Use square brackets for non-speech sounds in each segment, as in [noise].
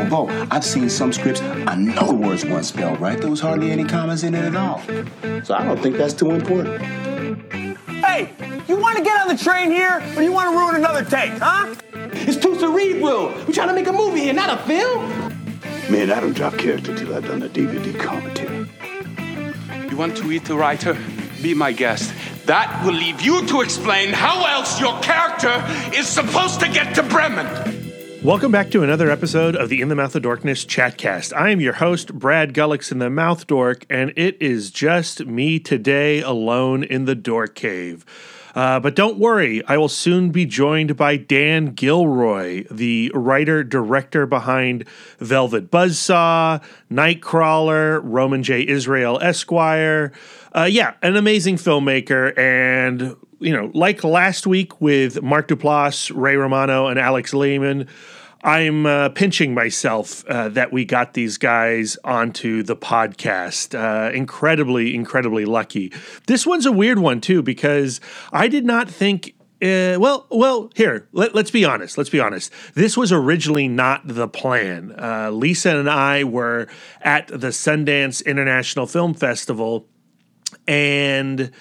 Although I've seen some scripts, I know the words weren't spelled right. There was hardly any commas in it at all. So I don't think that's too important. Hey, you want to get on the train here, or you want to ruin another take, huh? It's too cerebral. We're trying to make a movie here, not a film. Man, I don't drop character till I've done the DVD commentary. You want to eat the writer? Be my guest. That will leave you to explain how else your character is supposed to get to Bremen. Welcome back to another episode of the In the Mouth of Dorkness chatcast. I am your host, Brad Gullickson, the Mouth Dork, and it is just me today alone in the Dork Cave. Uh, but don't worry, I will soon be joined by Dan Gilroy, the writer director behind Velvet Buzzsaw, Nightcrawler, Roman J. Israel Esquire. Uh, yeah, an amazing filmmaker. And, you know, like last week with Mark Duplass, Ray Romano, and Alex Lehmann. I'm uh, pinching myself uh, that we got these guys onto the podcast. Uh, incredibly, incredibly lucky. This one's a weird one too because I did not think. Uh, well, well, here. Let, us be honest. Let's be honest. This was originally not the plan. Uh, Lisa and I were at the Sundance International Film Festival, and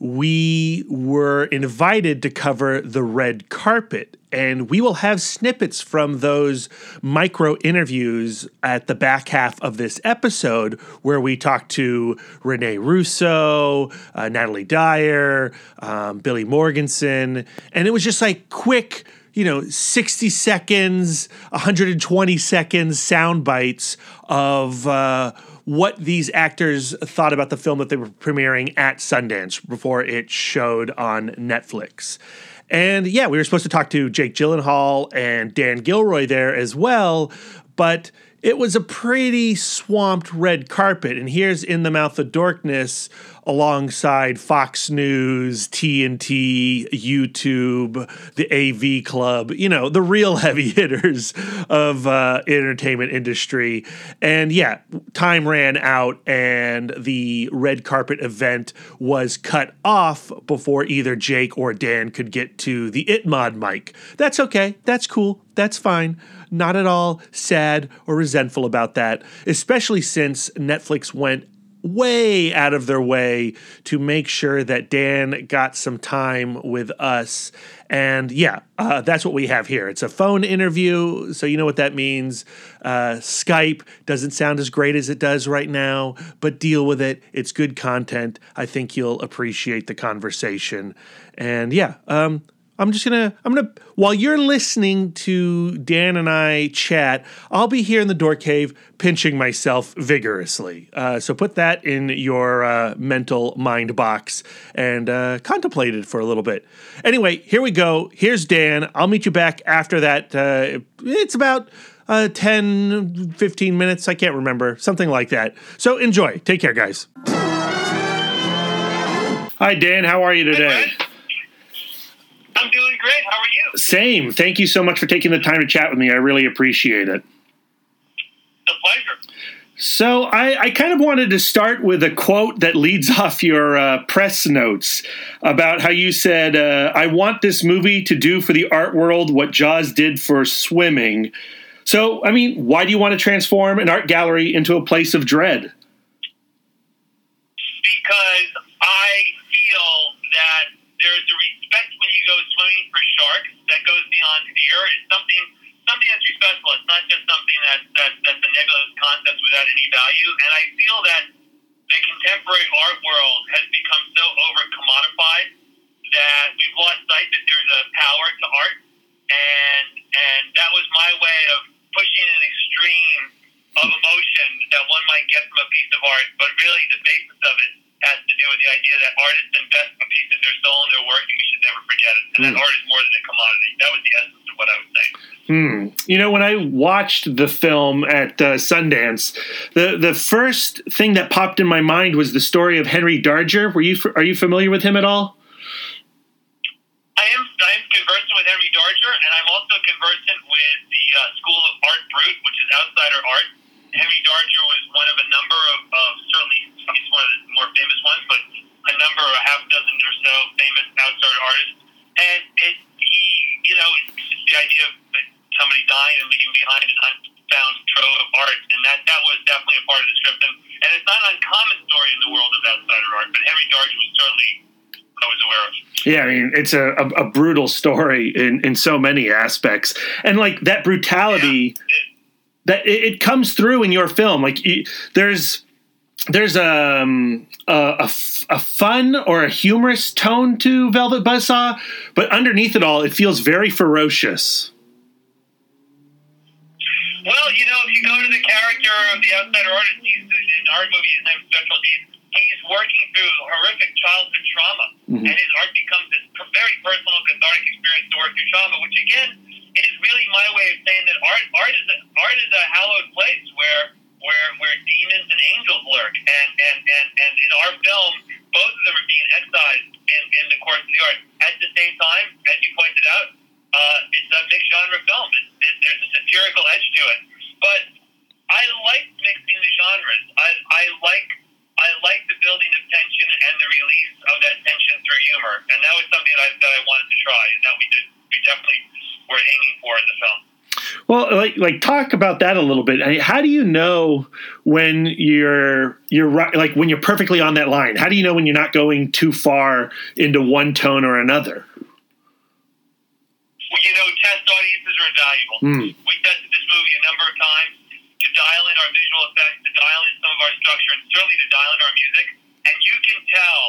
we were invited to cover the red carpet. And we will have snippets from those micro interviews at the back half of this episode where we talk to Rene Russo, uh, Natalie Dyer, um, Billy Magnussen. And it was just like quick, you know, 60 seconds, 120 seconds sound bites of. Uh, what these actors thought about the film that they were premiering at Sundance before it showed on Netflix. And yeah, we were supposed to talk to Jake Gyllenhaal and Dan Gilroy there as well, but it was a pretty swamped red carpet. And here's In the Mouth of Dorkness alongside Fox News, TNT, YouTube, the AV Club, you know, the real [laughs] heavy hitters of uh, entertainment industry. And yeah, time ran out and the red carpet event was cut off before either Jake or Dan could get to the ItMod mic. That's okay. That's cool. That's fine. Not at all sad or resentful about that, especially since Netflix went way out of their way to make sure that Dan got some time with us. And yeah, uh, that's what we have here. It's a phone interview, so you know what that means. Uh, Skype doesn't sound as great as it does right now, but deal with it. It's good content. I think you'll appreciate the conversation. And yeah, um, I'm just gonna I'm gonna while you're listening to Dan and I chat, I'll be here in the door cave pinching myself vigorously. Uh, so put that in your uh, mental mind box and uh, contemplate it for a little bit. Anyway, here we go. Here's Dan. I'll meet you back after that. Uh, it's about uh, 10, 15 minutes. I can't remember. Something like that. So enjoy. Take care, guys. Hi, Dan. How are you today? I'm doing great. How are you? Same. Thank you so much for taking the time to chat with me. I really appreciate it. It's a pleasure. So I, I, kind of wanted to start with a quote that leads [laughs] off your uh, press notes about how you said, uh, "I want this movie to do for the art world what Jaws did for swimming." So, I mean, why do you want to transform an art gallery into a place of dread? Because I feel that there's a respect when you go swimming for sharks that goes beyond fear. It's something something that's respectful. It's not just something that, that that's a nebulous concept without any value. And I feel that the contemporary art world has become so over commodified that we've lost sight that there's a power to art. And and that was my way of pushing an extreme of emotion that one might get from a piece of art. But really the basis of it has to do with the idea that artists invest a piece of their soul in their work, and we should never forget it. And mm. that art is more than a commodity. That was the essence of what I was saying. Hmm. You know, when I watched the film at uh, Sundance, the the first thing that popped in my mind was the story of Henry Darger. Were you are you familiar with him at all? I am. I am conversant with Henry Darger, and I'm also conversant with the uh, School of Art Brut, which is outsider art Henry Darger was one of a number of, of certainly he's one of the more famous ones, but a number, a half dozen or so famous outside artists. And it, he, you know, it's the idea of somebody dying and leaving behind an unfound trove of art, and that that was definitely a part of the script. And, and it's not an uncommon story in the world of outsider art, but Henry Darge was certainly I was aware of. Yeah, I mean, it's a, a, a brutal story in, in so many aspects, and like that brutality. Yeah, that it, it comes through in your film. Like you, there's there's um, a, a, a fun or a humorous tone to Velvet Buzzsaw, but underneath it all, it feels very ferocious. Well, you know, if you go to the character of the outsider artist, he's in our movie, his name's Vetril Dease. He's working through horrific childhood trauma, Mhm. and his art becomes this very personal, cathartic experience to work through trauma. Which again, is really my way of saying that art, art is a, art is a hallowed place where where where demons and angels lurk, and and and and in our film, both of them are being excised in in the course of the art. At the same time, as you pointed out, uh, it's a mixed genre film. It, it, there's a satirical edge to it, but I like mixing the genres. I, I like I like the building of tension and the release of that tension through humor, and that was something that I, that I wanted to try, and that we did. We definitely were aiming for in the film. Well, like like talk about that a little bit. I mean, how do you know when you're you're right, like when you're perfectly on that line? How do you know when you're not going too far into one tone or another? Well, you know, test audiences are invaluable. Hmm. We tested this movie a number of times to dial in our visual effects, to dial in some of our structure, and certainly to dial in our music. And you can tell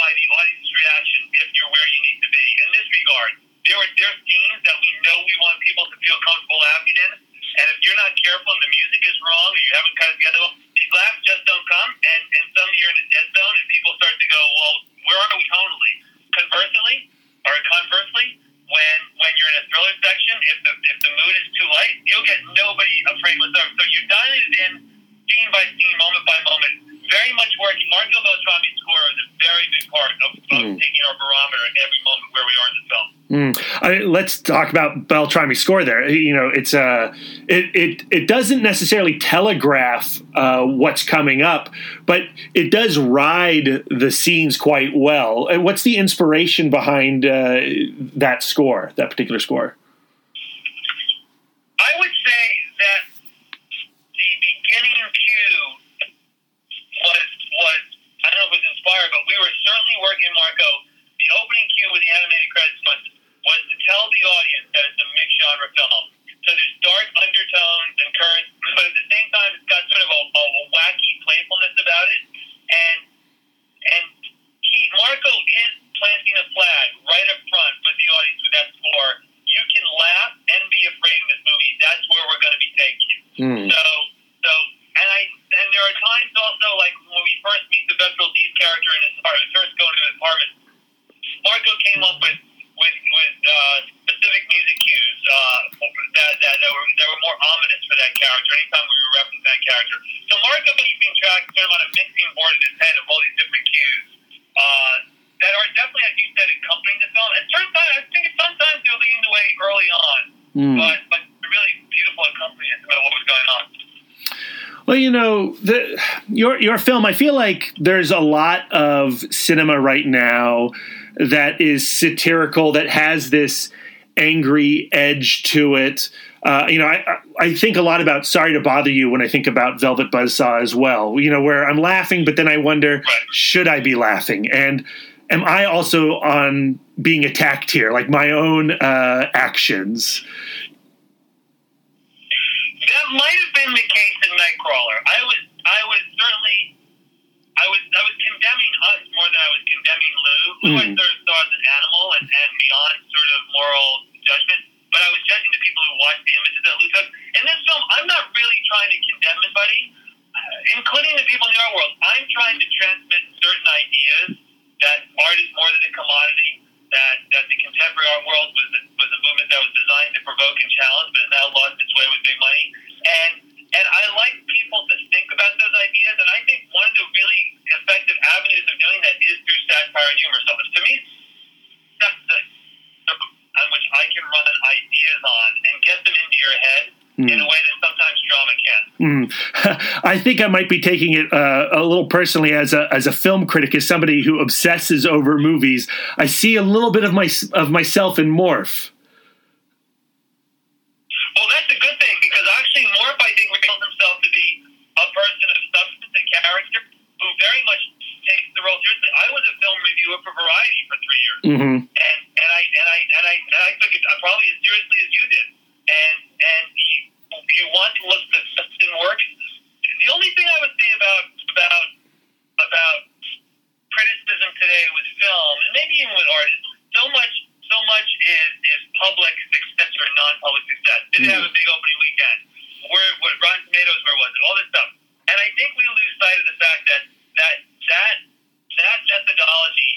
by the audience's reaction if you're where you need to be. In this regard, there are there are scenes that we know we want people to feel comfortable laughing in, and if you're not careful and the music is wrong or you haven't cut it together, well, these laughs just don't come. And and some you're in a dead zone, and people start to go, well, where are we tonally? Conversely, or conversely, when when section, if the if the mood is too light, you'll get nobody afraid whatsoever. So you're dialing it in, scene by scene, moment by moment. Very much working. Marco Beltrami's score is a very big part of, of taking our barometer at every moment where we are in the film. Mm. I, let's talk about Beltrami's score there. You know, it's uh, it it it doesn't necessarily telegraph uh, what's coming up, but it does ride the scenes quite well. Uh, What's the inspiration behind uh, that score, that particular score? I would say that the beginning cue was was I don't know if it was inspired, but we were certainly working Marco. The opening cue with the animated credits was, was to tell the audience that it's a mixed genre film. So there's dark undertones and currents, [clears throat] but at the same time, it's got sort of a, a, a wacky playfulness about it. And and he Marco is planting a flag right up front with the audience with that score. You can laugh and be afraid in this movie. That's where we're going to be taking you. Mm. So, so, and I, and there are times also like when we first meet the Vetril Dease's character in his apartment, first going to his apartment. Marco came up with with with uh, specific music cues uh, that, that that were that were more ominous for that character. Anytime we were referencing that character, so Marco keeping track sort of on a mixing board in his head of all these different cues. Uh, that are definitely, as you said, accompanying the film. At certain times, I think sometimes they're leading the way early on, Mm. but but really beautiful accompaniment about what was going on. Well, you know, the your your film. I feel like there's a lot of cinema right now that is satirical, that has this angry edge to it. Uh, you know, I I think a lot about "Sorry to Bother You" when I think about Velvet Buzzsaw as well. You know, where I'm laughing, but then I wonder, should I be laughing? And am I also on being attacked here, like my own uh, actions? That might have been the case in Nightcrawler. I was I was certainly I was I was condemning us more than I was condemning Lou, who I Mm. sort of saw as an animal and, and beyond sort of moral judgment. But I was judging the people who watched the images that Lou took. In this film, I'm not really trying to condemn anybody, uh, including the people in the art world. I'm trying to transmit certain ideas that art is more than a commodity. That, that the contemporary art world was a, was a movement that was designed to provoke and challenge, but has now lost its way with big money. And and I like people to think about those ideas. And I think one of the really effective avenues of doing that is through satire and humor. So to me, that's the, the on which I can run ideas on and get them into your head in a way that sometimes drama can't. Mm. I think I might be taking it uh, a little personally as a as a film critic, as somebody who obsesses over movies. I see a little bit of my of myself in Morph. Morph, I think, reveals himself to be a person of substance and character who very much takes the role seriously. I was a film reviewer for Variety for three years, Mm-hmm. and and I and I and I and I took it probably as seriously as you did. And and you, you want to look at something work. The only thing I would say about about about criticism today with film, and maybe even with art, is so much so much is is public success or non-public success. Did it hmm. have a big opening weekend? Where what Rotten Tomatoes? Where was it? All this stuff. And I think we lose sight of the fact that that that that methodology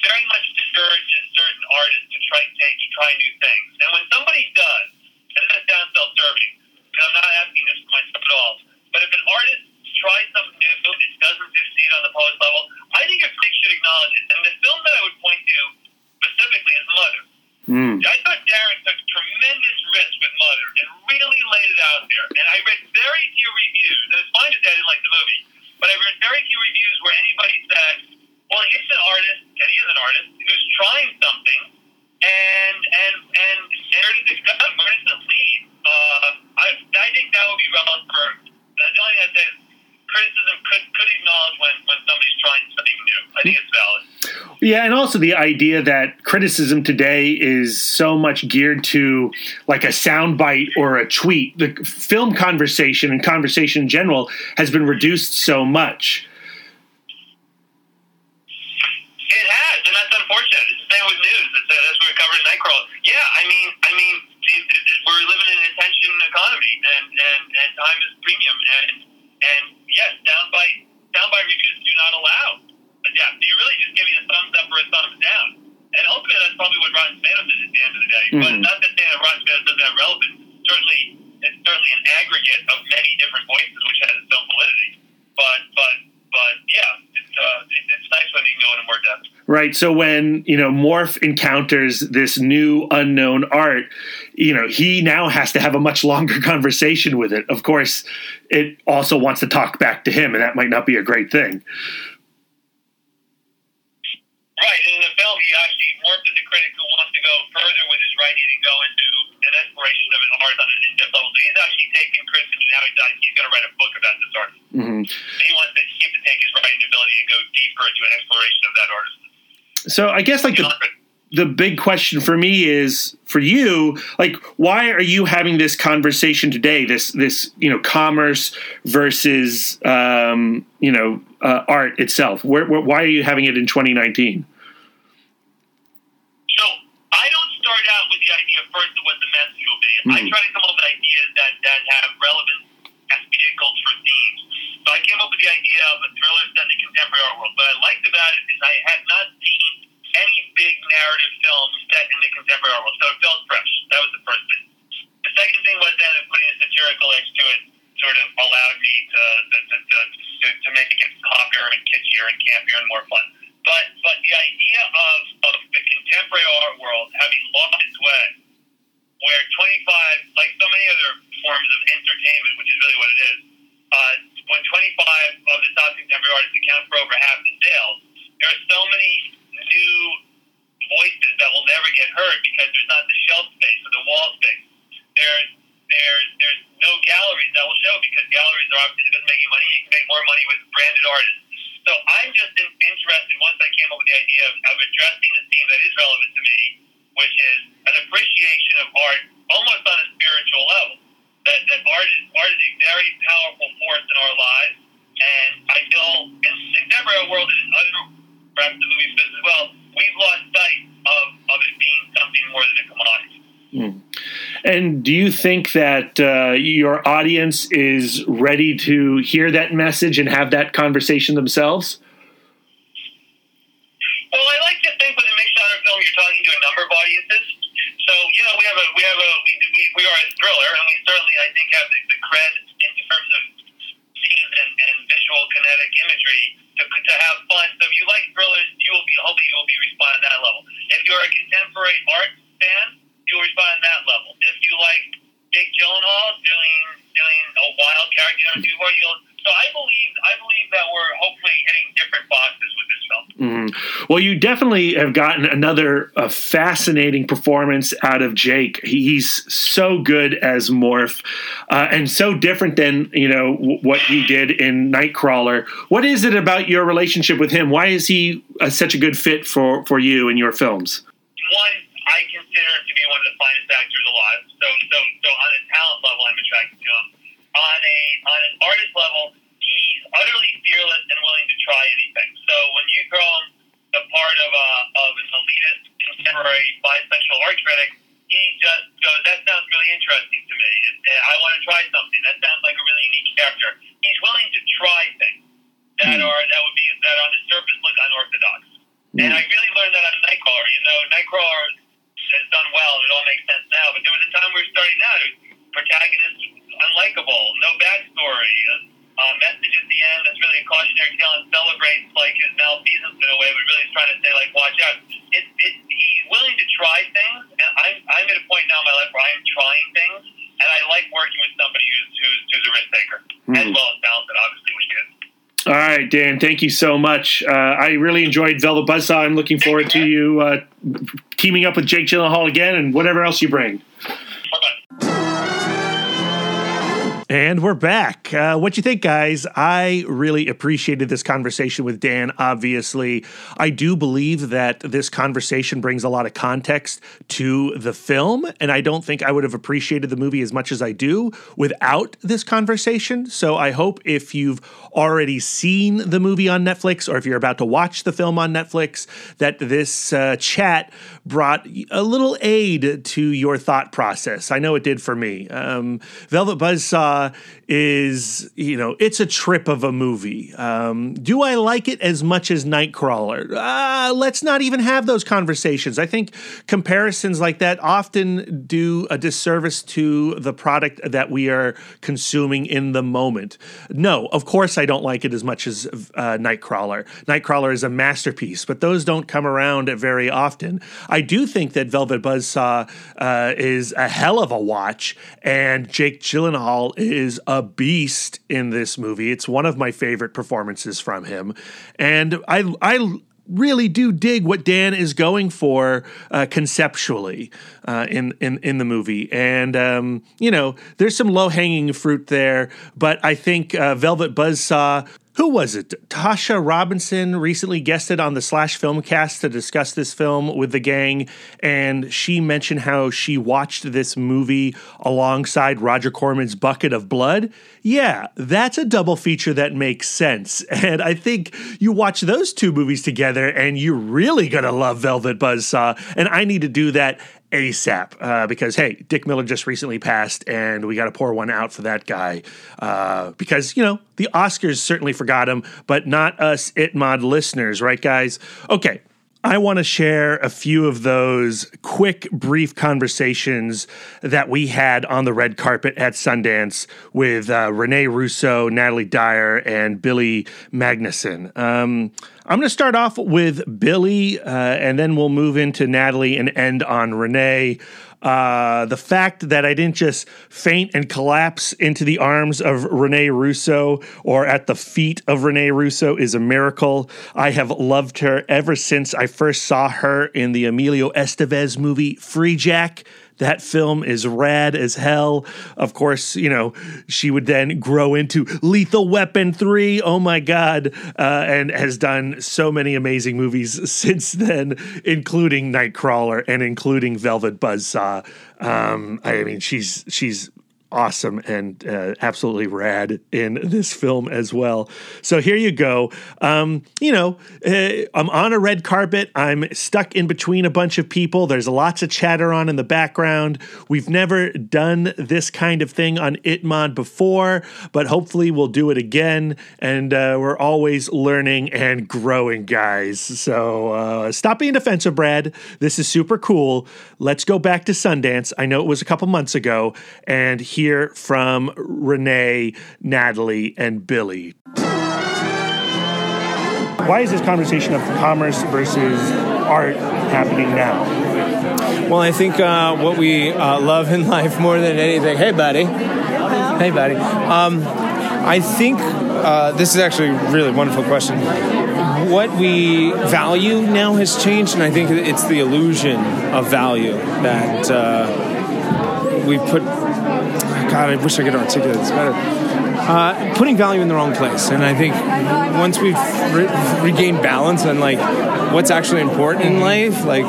very much discourages certain artists to try take to try new things. And when somebody does, and this sounds self-serving, because I'm not asking this for myself at all, but if an artist tries something new and it doesn't succeed on the public level, I think a critic should acknowledge it. And the film that I would point to specifically is Mother. I thought Darren took tremendous risks with Mother and really laid it out there. And I read very few reviews, and it's fine to say I didn't like the movie, but I read very few reviews where anybody said, well, he's an artist, and he is an artist, who's trying something, and and and where does it go? Where does it lead? Uh, I, I think that would be relevant for, the only thing I'd say is criticism could, could acknowledge when, when somebody's trying something new. I think it's valid. Yeah, and also the idea that criticism today is so much geared to like a soundbite or a tweet. The film conversation and conversation in general has been reduced so much. It has, and that's unfortunate. It's the same with news. It's, uh, that's what we covered in Nightcrawler. Yeah, I mean, I mean, it, it, it, we're living in an attention economy, and, and, and time is premium. And and yes, soundbite soundbite reviews do not allow. But yeah, so you're really just giving a thumbs up or a thumbs down. And ultimately, that's probably what Rotten Tomatoes is at the end of the day. But Mhm. not to say that Rotten Tomatoes doesn't have relevance. Certainly, it's certainly an aggregate of many different voices, which has its own validity. But but but yeah, it's uh, it, it's nice when you can go into more depth. Right. So when, you know, Morph encounters this new unknown art, you know, he now has to have a much longer [laughs] conversation with it. Of course, it also wants to talk back to him, and that might not be a great thing. Right, and in the film, he actually Morph is a critic who wants to go further with his writing and go into an exploration of an art on an in-depth level. So he's actually taken criticism and now he's, he's going to write a book about this artist. hmm And he wants to, he to take his writing ability and go deeper into an exploration of that artist. So I guess like the the big question for me is for you like why are you having this conversation today this this you know commerce versus um you know uh, art itself where, where, why are you having it in 2019 So I don't start out with the idea first of what the message will be. I Mhm. try to come up with ideas that, that have relevance as vehicles for themes. So I came up with the idea of a thriller set in the contemporary art world. What I liked about it is I had not seen any big narrative film set in the contemporary world, so it felt fresh. That was the first thing. The second thing was then putting a satirical edge to it sort of allowed me to to, to, to, to, to make it get poppier and kitschier and campier and more fun. But but the idea of, of the contemporary art world having lost its way, where 25, like so many other forms of entertainment, which is really what it is, uh, when 25 of the top contemporary artists account for over half the sales, there are so many new voices that will never get heard because there's not the shelf space or the wall space. There's there's there's no galleries that will show because galleries are obviously just making money. You can make more money with branded artists. So I'm just in, interested once I came up with the idea of, of addressing the theme that is relevant to me, which is an appreciation of art almost on a spiritual level. That, that art is art is a very powerful force in our lives, and I feel in the contemporary world and in other perhaps the movie business as well, we've lost sight of, of it being something more than a commodity. and do you think that uh, your audience is ready to hear that message and have that conversation themselves Well, I like to think with a mixed genre film, you're talking to a number of audiences. So you know, we have a we have a we, we, we are a thriller, and we certainly I think have the, the cred in terms of scenes and, and visual kinetic imagery to, to have fun. So if you like thrillers, you will be hopefully you will be responding at that level. If you're a contemporary art fan, you will respond at that level. If you like Jake Gyllenhaal doing doing a wild character know, before, you'll. So I believe I believe that we're hopefully hitting different boxes with this film. Mhm. Well, you definitely have gotten another uh, fascinating performance out of Jake. He's so good as Morph, uh, and so different than you know w- what he did in Nightcrawler. What is it about your relationship with him? Why is he uh, such a good fit for for you in your films? One, I consider him to be one of the finest actors alive. So, so, so on a talent level, I'm attracted to him. On a on an artist level, he's utterly fearless and willing to try anything. So when you throw him the part of a of an elitist contemporary bisexual art critic, he just goes, "That sounds really interesting to me. I want to try something. That sounds like a really unique character." He's willing to try things that Hmm. are that would be that on the surface look unorthodox. And I really learned that on Nightcrawler. You know, Nightcrawler has done well, and it all makes sense now. But there was a time we were starting out. Protagonist unlikable, no backstory. Uh, message at the end that's really a cautionary tale and celebrates like his malfeasance in a way, but really is trying to say like, watch out. It, it, he's willing to try things, and I'm I'm at a point now in my life where I'm trying things, and I like working with somebody who's who's, who's a risk taker as well as talented, obviously, which is. All right, Dan, thank you so much. Uh, I really enjoyed Velvet Buzzsaw. I'm looking forward to you uh, teaming up with Jake Gyllenhaal again and whatever else you bring. And we're back. Uh, what you think, guys? I really appreciated this conversation with Dan. Obviously, I do believe that this conversation brings a lot of context to the film, and I don't think I would have appreciated the movie as much as I do without this conversation. So I hope if you've already seen the movie on Netflix or if you're about to watch the film on Netflix, that this uh, chat brought a little aid to your thought process. I know it did for me. Um, Velvet Buzzsaw uh, is, you know, it's a trip of a movie. Um, do I like it as much as Nightcrawler? Uh, let's not even have those conversations. I think comparisons like that often do a disservice to the product that we are consuming in the moment. No, of course I don't like it as much as uh, Nightcrawler. Nightcrawler is a masterpiece, but those don't come around very often. I do think that Velvet Buzzsaw uh, is a hell of a watch, and Jake Gyllenhaal is a beast in this movie. It's one of my favorite performances from him, and I I really do dig what Dan is going for uh, conceptually uh, in, in in the movie, and um, you know, there's some low hanging fruit there, but I think uh, Velvet Buzzsaw. Who was it? Tasha Robinson recently guested on the Slash Filmcast to discuss this film with the gang, and she mentioned how she watched this movie alongside Roger Corman's Bucket of Blood. Yeah, that's a double feature that makes sense. [laughs] And I think you watch those two movies together, and you're really gonna love Velvet Buzzsaw. And I need to do that ASAP uh, because hey, Dick Miller just recently passed, and we got to pour one out for that guy uh, because you know the Oscars certainly forgot him, but not us Itmod listeners, right, guys? Okay. I want to share a few of those quick, brief conversations that we had on the red carpet at Sundance with uh, Rene Russo, Natalie Dyer, and Billy Magnussen. Um, I'm going to start off with Billy, uh, and then we'll move into Natalie and end on Rene. Uh, the fact that I didn't just faint and collapse into the arms of Rene Russo or at the feet of Rene Russo is a miracle. I have loved her ever since I first saw her in the Emilio Estevez movie Freejack. That film is rad as hell. Of course, you know, she would then grow into Lethal Weapon 3. Oh my God. Uh, and has done so many amazing movies [laughs] since then, including Nightcrawler and including Velvet Buzzsaw. Um, I mean, she's she's awesome and uh, absolutely rad in this film as well. So here you go. Um, you know, uh, I'm on a red carpet. I'm stuck in between a bunch of people. There's lots of chatter on in the background. We've never done this kind of thing on Itmod before, but hopefully we'll do it again. And uh, we're always learning and growing, guys. So uh, stop being defensive, Brad. This is super cool. Let's go back to Sundance. I know it was a couple months ago, and hear from Rene, Natalie, and Billy. Why is this conversation of commerce versus art happening now? Well, I think uh, what we uh, love in [laughs] life more than anything. Hey, buddy. Hey, buddy. Um, I think uh, this is actually a really wonderful question. what we value now has changed, and I think it's the illusion of value that uh, we put. God, I wish I could articulate this better. Uh, putting value in the wrong place, and I think once we've re- regained balance and like what's actually important in life, like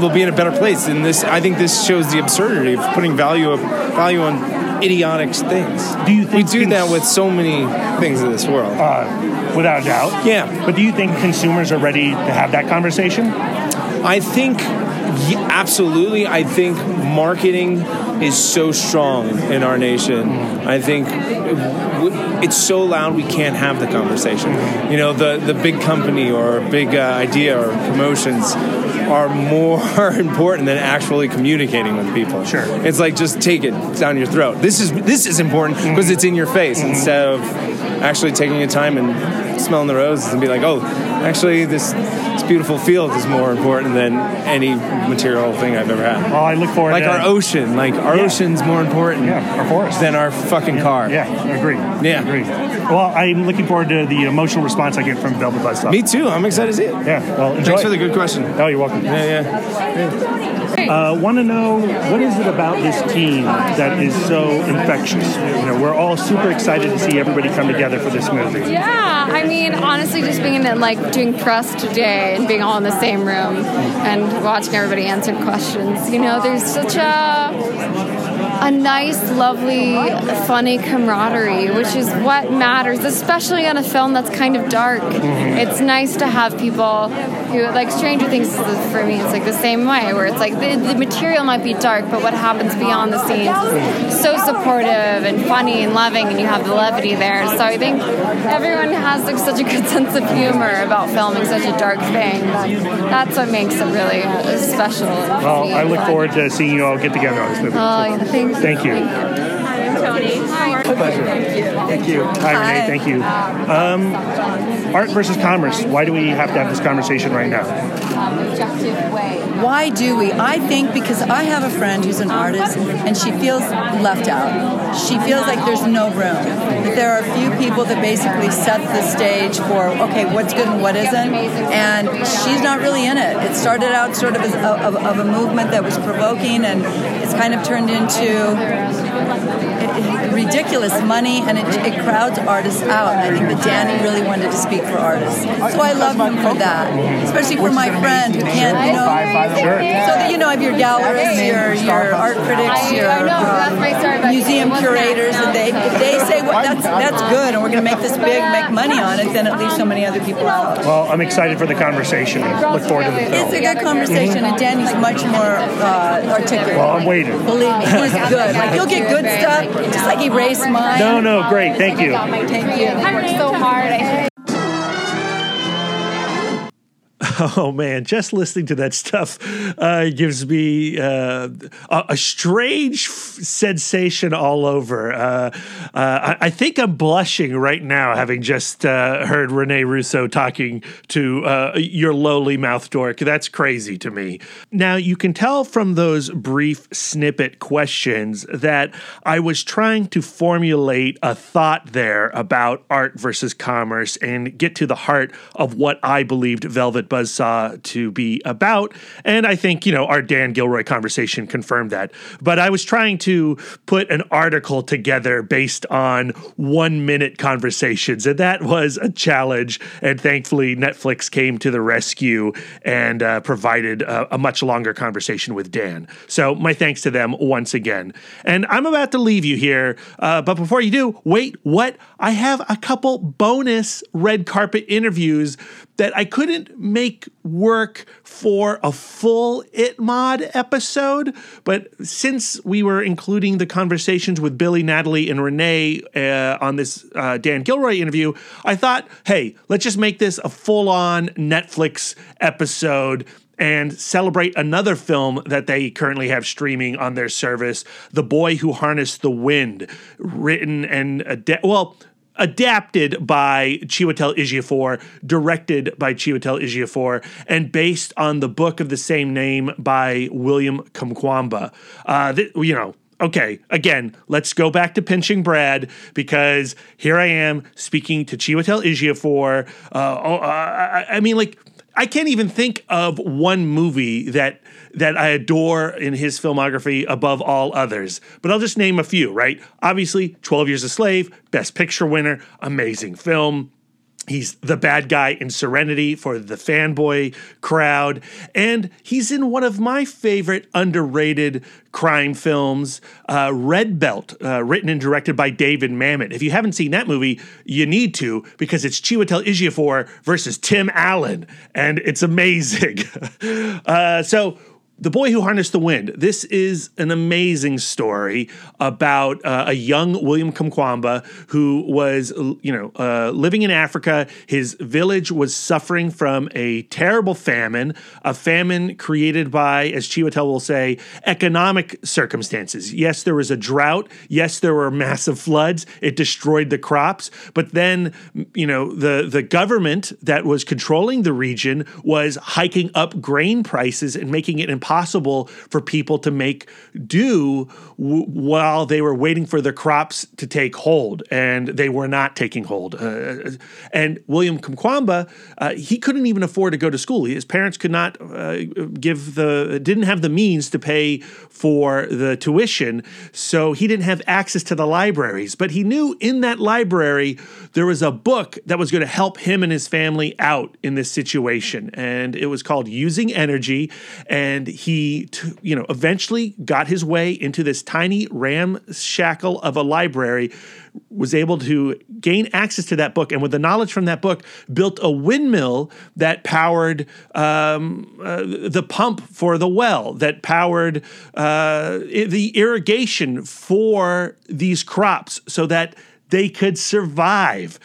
we'll be in a better place. And this, I think, this shows the absurdity of putting value of, value on idiotic things. Do you we think do that with so many things in this world? Uh, without a doubt. Yeah. But do you think consumers are ready to have that conversation? I think absolutely. I think marketing is so strong in our nation. I think it's so loud we can't have the conversation. You know, the the big company or big uh, idea or promotions are more [laughs] important than actually communicating with people. Sure. It's like just take it down your throat. This is this is important because it's in your face instead of actually taking your time and smelling the roses and be like, oh, actually this this beautiful field is more important than any material thing I've ever had. Well, I look forward Like to our ocean, like our Yeah. ocean's more important Yeah, our forest. than our fucking car. Yeah, I agree. Yeah. I Agree. Well, I'm looking forward to the emotional response I get from Velvet Buzzsaw. Me too. I'm excited to see it. Yeah. Well, enjoy. Thanks for the good question. Oh, you're welcome. Yeah, yeah. Uh, Want to know what is it about this team that is so infectious? You know, we're all super excited to see everybody come together for this movie. Yeah, I mean, honestly, just being in like doing press today and being all in the same room and watching everybody answer questions. You know, there's such a a nice, lovely, funny camaraderie, which is what matters, especially on a film that's kind of dark. It's nice to have people who like Stranger Things. is- For me, it's like the same way, where it's like the, the material might be dark, but what happens beyond the scenes is so supportive and funny and loving, and you have the levity there. So I think everyone has like such a good [laughs] sense of humor about filming such a dark thing. That's what makes it really special. Well, I look fun. forward to seeing you all get together on this movie. Oh, yeah, thanks. Thank you. I'm Tony. Hi. Thank you. Hi, Rene. Thank you. Um, art versus commerce. Why do we have to have this conversation right now? Objective way. Why do we? I think because I have a friend who's an artist and she feels left out. She feels like there's no room. That there are a few people that basically set the stage for, okay, what's good and what isn't. And she's not really in it. It started out sort of as a, of, of a movement that was provoking and it's kind of turned into ridiculous money and it, it crowds artists out. I think that Danny really wanted to speak for artists. So I love him for that, especially for my friend who can't, you know. So that you know, have your gallerists, your your art critics, your I know, that's my story uh, about museum curators, and they if they say well, that's that's good, and we're going to make this big, make money on it, then it leaves so many other people out. Well, I'm excited for the conversation. Look forward to the film. It's a good conversation, and Danny's much more uh, articulate. Well, I'm waiting. Believe me, he's good. Like you'll get good stuff, just like Erase Mine. No, no, great. Thank you. Thank you. I worked so hard. [laughs] Oh man, just listening to that stuff uh, gives me uh, a, strange f- sensation all over. Uh, uh, I, I think I'm blushing right now, having just uh, heard Rene Russo talking to uh, your lowly mouth dork. That's crazy to me. Now you can tell from those brief snippet questions that I was trying to formulate a thought there about art versus commerce and get to the heart of what I believed Velvet Buzzsaw to be about. And I think, you know, our Dan Gilroy conversation confirmed that. But I was trying to put an article together based on one minute conversations, and that was a challenge. And thankfully, Netflix came to the rescue and uh, provided a, a much longer conversation with Dan. So, my thanks to them once again. And I'm about to leave you here. Uh, but before you do, wait, what? I have a couple bonus red carpet interviews that I couldn't make work for a full It Mod episode. But since we were including the conversations with Billy, Natalie, and Rene uh, on this uh, Dan Gilroy interview, I thought, hey, let's just make this a full on Netflix episode and celebrate another film that they currently have streaming on their service, The Boy Who Harnessed the Wind, written and ad- well, adapted by Chiwetel Ejiofor, directed by Chiwetel Ejiofor, and based on the book of the same name by William Kamkwamba. Uh, th- you know, okay, again, let's go back to pinching Brad because here I am speaking to Chiwetel Ejiofor. Uh, oh, uh, I, I mean, like, I can't even think of one movie that that I adore in his filmography above all others. But I'll just name a few, right? Obviously, 12 Years a Slave, Best Picture winner, amazing film. He's the bad guy in Serenity for the fanboy crowd. And he's in one of my favorite underrated crime films, uh, Red Belt, uh, written and directed by David Mamet. If you haven't seen that movie, you need to because it's Chiwetel Ejiofor versus Tim Allen, and it's amazing. [laughs] uh, so the Boy Who Harnessed the Wind. This is an amazing story about uh, a young William Kamkwamba who was, you know, uh, living in Africa. His village was suffering from a terrible famine, a famine created by, as Chiwetel will say, economic circumstances. Yes, there was a drought. Yes, there were massive floods. It destroyed the crops. But then, you know, the the government that was controlling the region was hiking up grain prices and making it impossible impossible for people to make do w- while they were waiting for their crops to take hold, and they were not taking hold. Uh, and William Kamkwamba, uh, he couldn't even afford to go to school. His parents could not uh, give the didn't have the means to pay for the tuition, so he didn't have access to the libraries. But he knew in that library there was a book that was going to help him and his family out in this situation, and it was called Using Energy, and he, t- you know, eventually got his way into this tiny ramshackle of a library, was able to gain access to that book, and with the knowledge from that book, built a windmill that powered um, uh, the pump for the well, that powered uh, the irrigation for these crops, so that they could survive.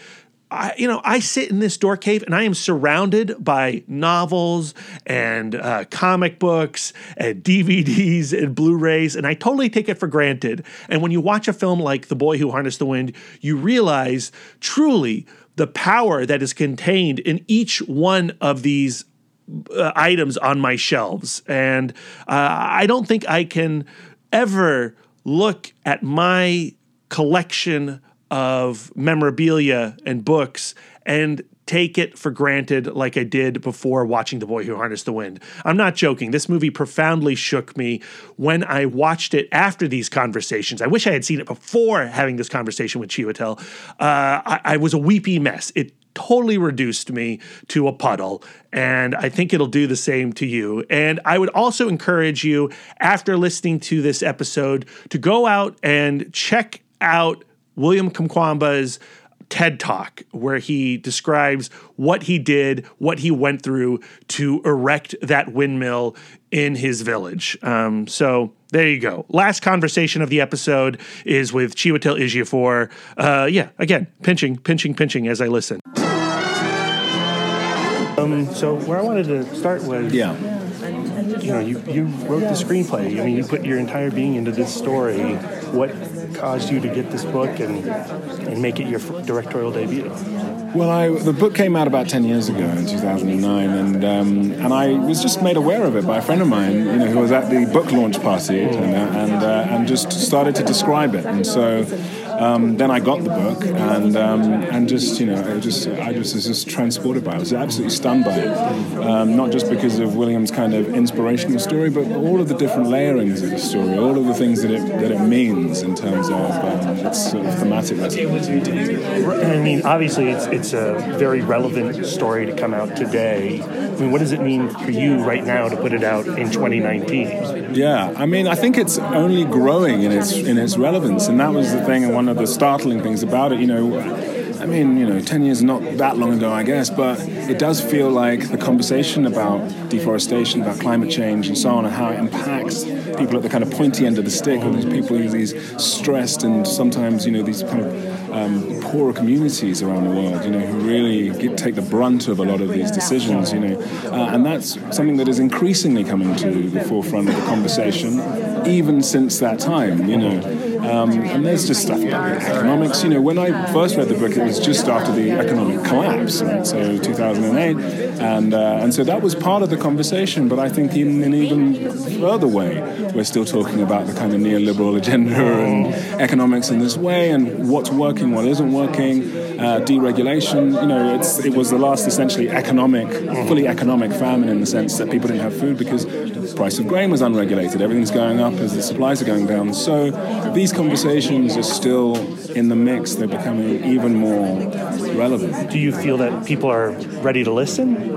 I, you know, I sit in this door cave and I am surrounded by novels and uh, comic books and DVDs and Blu rays, and I totally take it for granted. And when you watch a film like The Boy Who Harnessed the Wind, you realize truly the power that is contained in each one of these uh, items on my shelves. And uh, I don't think I can ever look at my collection of memorabilia and books and take it for granted like I did before watching The Boy Who Harnessed the Wind. I'm not joking. This movie profoundly shook me when I watched it after these conversations. I wish I had seen it before having this conversation with Chiwetel. Uh, I, I was a weepy mess. It totally reduced me to a puddle. And I think it'll do the same to you. And I would also encourage you, after listening to this episode, to go out and check out William Kamkwamba's TED Talk, where he describes what he did, what he went through to erect that windmill in his village. Um, so there you go. Last conversation of the episode is with Chiwetel Ejiofor. Uh, yeah, again, pinching, pinching, pinching as I listen. Um, so where I wanted to start was yeah you know, you, you wrote the screenplay. I mean, you put your entire being into this story. What caused you to get this book and and make it your directorial debut? Well, I, the book came out about 10 years ago in 2009, and, um, and I was just made aware of it by a friend of mine, you know, who was at the book launch party and, and, uh, and just started to describe it. And so um, then I got the book and um, and just you know I just I just was just transported by it. I was absolutely stunned by it. Um, not just because of William's kind of inspirational story, but all of the different layerings of the story, all of the things that it that it means in terms of um, its sort of thematic resonance. I mean, obviously, it's it's a very relevant story to come out today. I mean, what does it mean for you right now to put it out in 2019? Yeah, I mean, I think it's only growing in its in its relevance, and that was the thing. And one of the startling things about it, you know, I mean, you know, 10 years not that long ago, I guess, but it does feel like the conversation about deforestation, about climate change, and so on, and how it impacts people at the kind of pointy end of the stick, or these people who these stressed and sometimes, you know, these kind of um, poorer communities around the world, you know, who really get, take the brunt of a lot of these decisions, you know, uh, and that's something that is increasingly coming to the forefront of the conversation, even since that time, you know. Um, and there's just stuff about economics. You know, when I first read the book, it was just after the economic collapse, right? So 2008, and uh, and so that was part of the conversation. But I think in an even further way, we're still talking about the kind of neoliberal agenda and economics in this way, and what's working, what isn't working, uh, deregulation. You know, it's it was the last essentially economic, fully economic famine in the sense that people didn't have food because the price of grain was unregulated. Everything's going up as the supplies are going down. So these conversations are still in the mix. They're becoming even more relevant. Do you feel that people are ready to listen?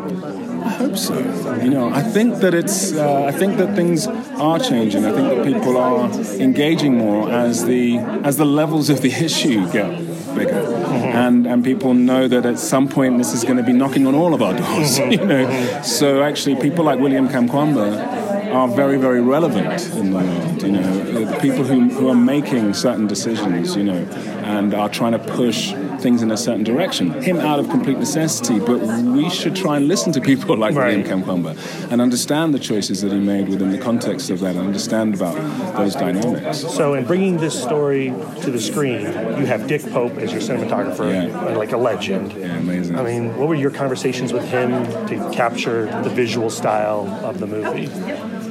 I hope so. You know, I think that it's. Uh, I think that things are changing. I think that people are engaging more as the as the levels of the [laughs] issue get bigger, Mm-hmm. and and people know that at some point this is going to be knocking on all of our doors. [laughs] You know, so actually, people like William Kamkwamba are very, very relevant in the world. You know, the people who, who are making certain decisions, you know, and are trying to push things in a certain direction. Him out of complete necessity, but we should try and listen to people [laughs] like Right. William Kamkwamba and understand the choices that he made within the context of that and understand about those dynamics. So, in bringing this story to the screen, you have Dick Pope as your cinematographer, uh, like a legend. Yeah, amazing. I mean, what were your conversations with him to capture the visual style of the movie?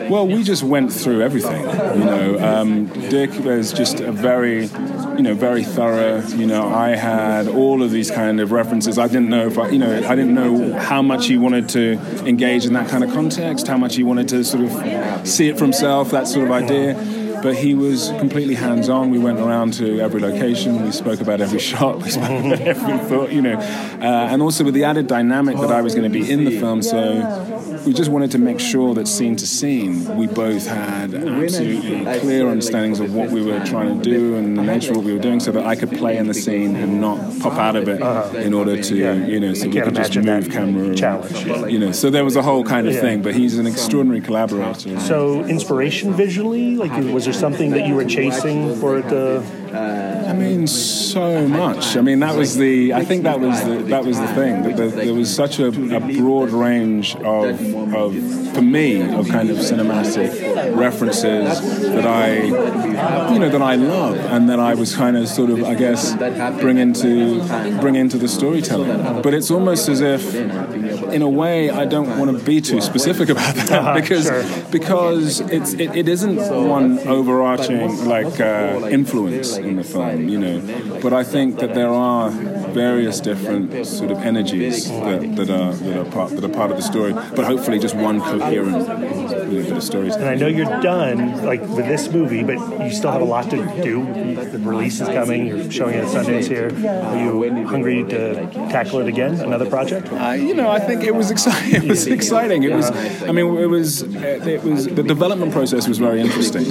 Well, we just went through everything. You know, um, Dick was just a very, you know, very thorough. You know, I had all of these kind of references. I didn't know if I, you know, I didn't know how much he wanted to engage in that kind of context, how much he wanted to sort of see it for himself, that sort of idea. But he was completely hands-on. We went around to every location. We spoke about every [laughs] shot. We spoke about every thought. You know, uh, and also with the added dynamic that I was going to be in the film. So we just wanted to make sure that scene to scene, we both had absolutely clear understandings of what we were trying to do and the nature of what we were doing, so that I could play in the scene and not pop out of it in order to, you know, so we can't could just move camera. challenge. You know, so there was a whole kind of thing. But he's an extraordinary collaborator. So, inspiration visually, like, was there something that you were chasing for the? I mean, so much. I mean, that was the. I think that was the that was the thing. That there, there was such a, a broad range of of for me of kind of cinematic references that I, you know, that I love and that I was kind of sort of I guess bring into bring into the storytelling. But it's almost as if, in a way, I don't want to be too specific about that [laughs] because because it's it, it isn't one overarching like uh, influence in the film, you know. But I think that there are various different sort of energies that, that are that are part that are part of the story. But hopefully, just one coherent you know, bit of storytelling. And I know you're done, like with this movie, but you still have a lot to do. The release is coming. You're showing it at Sundance here. Are you hungry to tackle it again? Another project? I, you know, I think it was exciting. [laughs] It was exciting. It was. I mean, it was. It was. The development process was very interesting.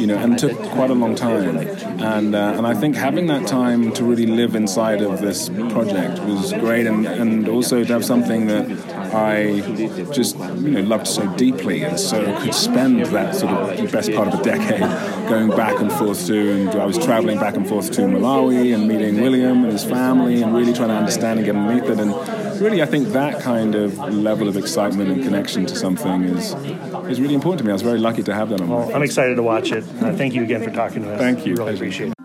You know, and took quite a long time. And uh, and I think having that time to really live inside of this project was great. And and also to have something that I just you know loved so deeply, and so could spend that sort of the best part of a decade [laughs] going back and forth to. And I was traveling back and forth to Malawi and meeting William and his family, and really trying to understand and get underneath it. And really, I think that kind of level of excitement and connection to something is is really important to me. I was very lucky to have that on. Well, I'm excited to watch it. Uh, thank you again for talking to us. Thank you. Really appreciate it.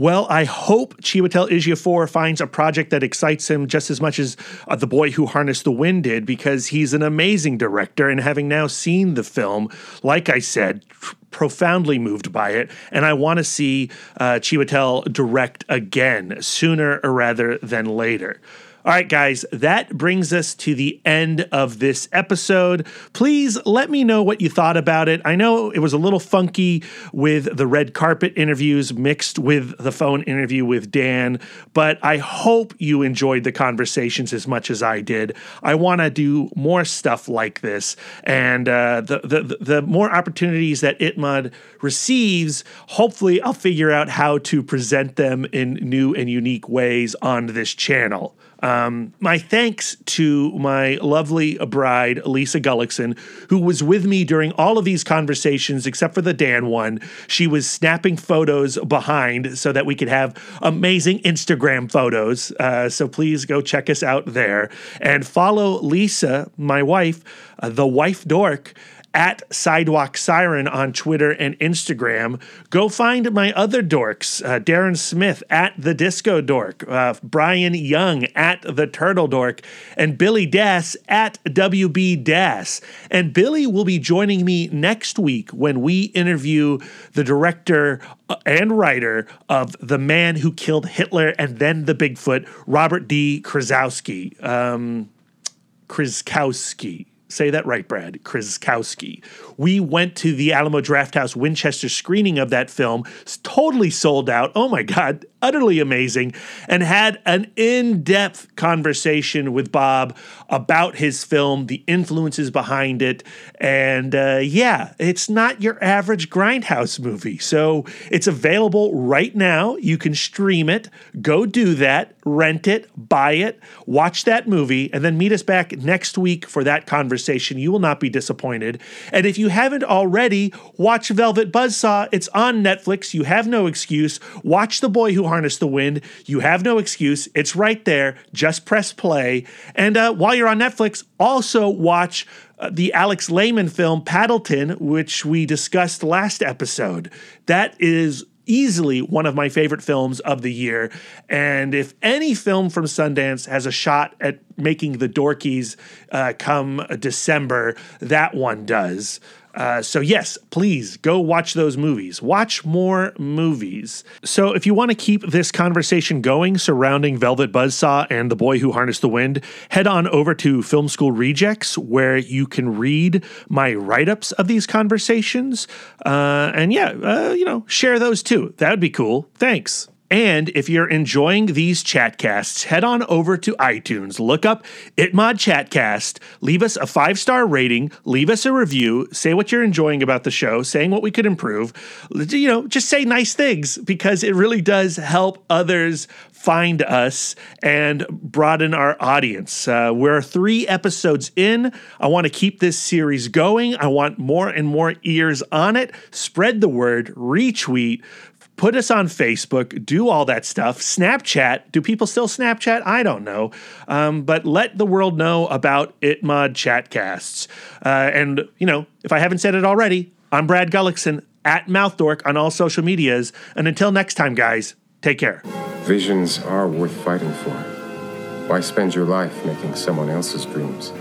Well, I hope Chiwetel Ejiofor finds a project that excites him just as much as uh, The Boy Who Harnessed the Wind did, because he's an amazing director. And having now seen the film, like I said, profoundly moved by it. And I want to see uh, Chiwetel direct again, sooner rather than later. All right, guys, that brings us to the end of this episode. Please let me know what you thought about it. I know it was a little funky with the red carpet interviews mixed with the phone interview with Dan, but I hope you enjoyed the conversations as much as I did. I want to do more stuff like this, and uh, the, the the more opportunities that Itmod receives, hopefully, I'll figure out how to present them in new and unique ways on this channel. Um, my thanks to my lovely bride, Lisa Gullickson, who was with me during all of these conversations except for the Dan one. She was snapping photos behind so that we could have amazing Instagram photos. Uh, so please go check us out there and follow Lisa, my wife, uh, the wife dork at Sidewalk Siren on Twitter and Instagram. Go find my other dorks, uh, Darren Smith at The Disco Dork, uh, Brian Young at The Turtle Dork, and Billy Dass at WB Dass. And Billy will be joining me next week when we interview the director uh, and writer of The Man Who Killed Hitler and Then the Bigfoot, Robert D. Krasowski. Um, Krzykowski. Say that right, Brad. Krzykowski. We went to the Alamo Drafthouse Winchester screening of that film, totally sold out. Oh my God, utterly amazing, and had an in depth conversation with Bob about his film, the influences behind it. And uh, yeah, it's not your average Grindhouse movie. So it's available right now. You can stream it. Go do that, rent it, buy it, watch that movie, and then meet us back next week for that conversation. You will not be disappointed. And if you haven't already, watch Velvet Buzzsaw. It's on Netflix. You have no excuse. Watch The Boy Who Harnessed the Wind. You have no excuse. It's right there. Just press play. And uh, while you're on Netflix, also watch uh, the Alex Lehmann film Paddleton, which we discussed last episode. That is easily one of my favorite films of the year. And if any film from Sundance has a shot at making the Dorkies uh, come December, that one does. Uh, so, yes, please go watch those movies. Watch more movies. So, if you want to keep this conversation going surrounding Velvet Buzzsaw and The Boy Who Harnessed the Wind, head on over to Film School Rejects, where you can read my write ups of these conversations. Uh, and yeah, uh, you know, share those too. That would be cool. Thanks. And if you're enjoying these chatcasts, head on over to iTunes, look up Itmod Chatcast, leave us a five star rating, leave us a review, say what you're enjoying about the show, saying what we could improve. You know, just say nice things because it really does help others find us and broaden our audience. Uh, we're three episodes in. I want to keep this series going. I want more and more ears on it. Spread the word, retweet put us on Facebook, do all that stuff. Snapchat, do people still Snapchat? I don't know. Um, but let the world know about Itmod Chatcasts. Uh, and, you know, if I haven't said it already, I'm Brad Gullickson at Mouthdork on all social medias. And until next time, guys, take care. Visions are worth fighting for. Why spend your life making someone else's dreams?